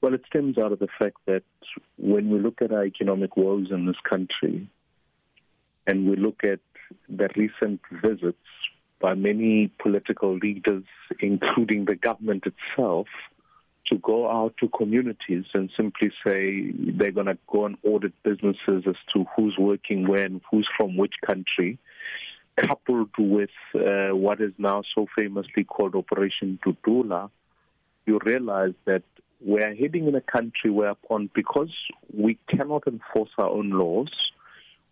Well, it stems out of the fact that when we look at our economic woes in this country and we look at the recent visits by many political leaders, including the government itself, to go out to communities and simply say they're going to go and audit businesses as to who's working when, who's from which country, coupled with uh, what is now so famously called Operation Dudula, you realize that we're heading in a country whereupon, because we cannot enforce our own laws,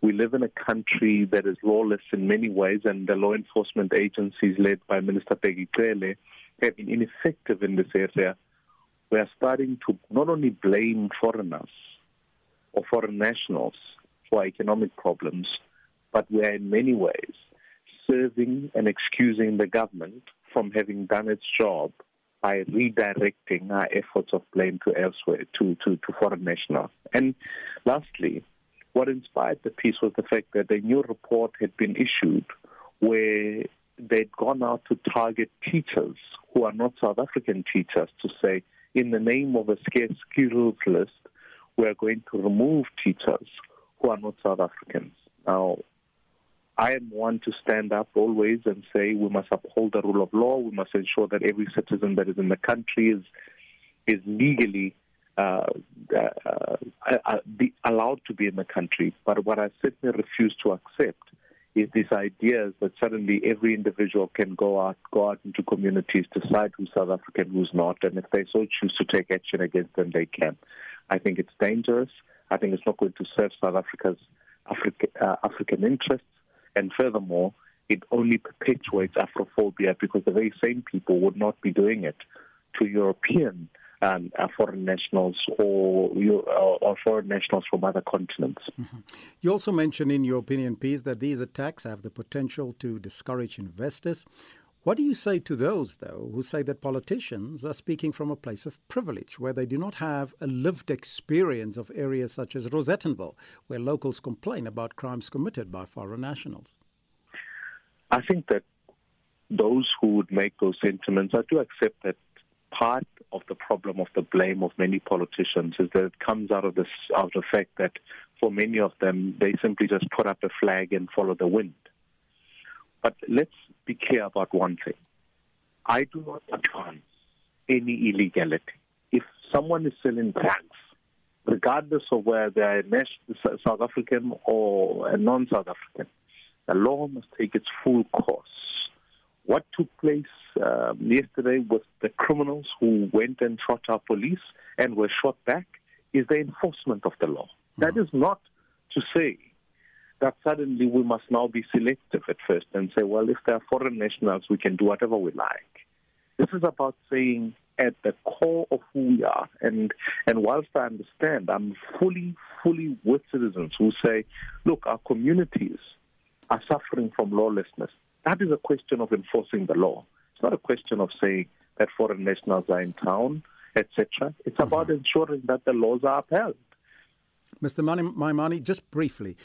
we live in a country that is lawless in many ways, and the law enforcement agencies led by Minister Bheki Cele have been ineffective in this area. We are starting to not only blame foreigners or foreign nationals for economic problems, but we are in many ways serving and excusing the government from having done its job by redirecting our efforts of blame to elsewhere, to, to, to foreign nationals. And lastly, what inspired the piece was the fact that a new report had been issued where they'd gone out to target teachers who are not South African teachers to say, in the name of a scarce skills list, we are going to remove teachers who are not South Africans. Now, I am one to stand up always and say we must uphold the rule of law. We must ensure that every citizen that is in the country is is legally uh, uh, uh, be allowed to be in the country. But what I certainly refuse to accept is this idea that suddenly every individual can go out, go out into communities, decide who's South African, who's not, and if they so choose to take action against them, they can. I think it's dangerous. I think it's not going to serve South Africa's Africa, uh, African interests. And furthermore, it only perpetuates Afrophobia because the very same people would not be doing it to European um, uh, foreign nationals or, or, foreign nationals from other continents. Mm-hmm. You also mentioned in your opinion piece that these attacks have the potential to discourage investors. What do you say to those, though, who say that politicians are speaking from a place of privilege, where they do not have a lived experience of areas such as Rosettenville, where locals complain about crimes committed by foreign nationals? I think that those who would make those sentiments, I do accept that part of the problem of the blame of many politicians is that it comes out of this out of the fact that for many of them they simply just put up a flag and follow the wind. But let's be clear about one thing. I do not advance any illegality. If someone is selling drugs, regardless of whether they are South African or a non-South African, the law must take its full course. What took place um, yesterday with the criminals who went and shot our police and were shot back is the enforcement of the law. Mm-hmm. That is not to say that suddenly we must now be selective at first and say, well, if they are foreign nationals, we can do whatever we like. This is about saying at the core of who we are. And, and whilst I understand, I'm fully, fully with citizens who say, look, our communities are suffering from lawlessness. That is a question of enforcing the law. It's not a question of saying that foreign nationals are in town, etc. It's about mm-hmm. ensuring that the laws are upheld. Mr. Maimane, just briefly,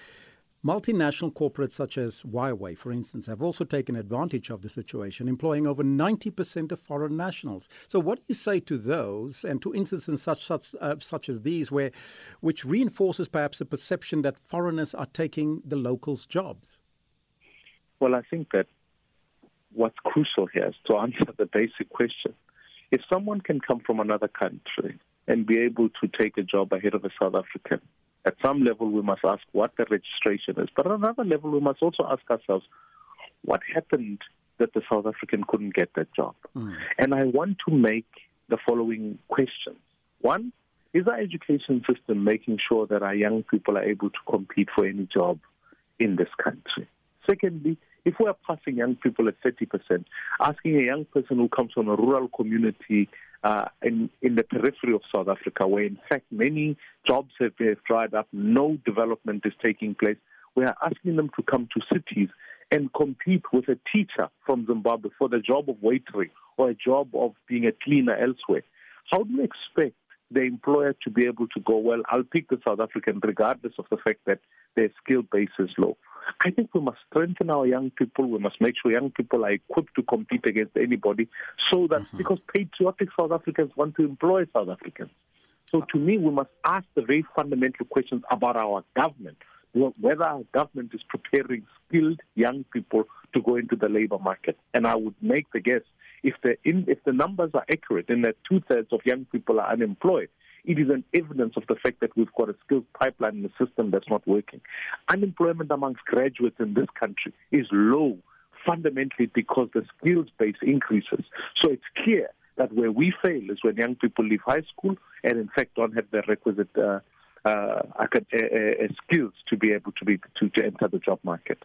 Multinational corporates such as Huawei, for instance, have also taken advantage of the situation, employing over 90% of foreign nationals. So, what do you say to those and to instances such, such, uh, such as these, where, which reinforces perhaps a perception that foreigners are taking the locals' jobs? Well, I think that what's crucial here is to answer the basic question. If someone can come from another country and be able to take a job ahead of a South African, at some level, we must ask what the registration is. But at another level, we must also ask ourselves what happened that the South African couldn't get that job. Mm. And I want to make the following questions. One, is our education system making sure that our young people are able to compete for any job in this country? Secondly, if we are passing young people at 30%, asking a young person who comes from a rural community uh, in, in the periphery of South Africa, where in fact many jobs have, have dried up, no development is taking place. We are asking them to come to cities and compete with a teacher from Zimbabwe for the job of waitering or a job of being a cleaner elsewhere. How do you expect the employer to be able to go, well, I'll pick the South African regardless of the fact that their skill base is low? I think we must strengthen our young people. We must make sure young people are equipped to compete against anybody so that mm-hmm. because patriotic South Africans want to employ South Africans. So to me, we must ask the very fundamental questions about our government, whether our government is preparing skilled young people to go into the labor market. And I would make the guess if the in, if the numbers are accurate and that two thirds of young people are unemployed, it is an evidence of the fact that we've got a skills pipeline in the system that's not working. Unemployment amongst graduates in this country is low, fundamentally because the skills base increases. So it's clear that where we fail is when young people leave high school and in fact don't have the requisite uh, uh, uh, uh, skills to be able to be to, to enter the job market.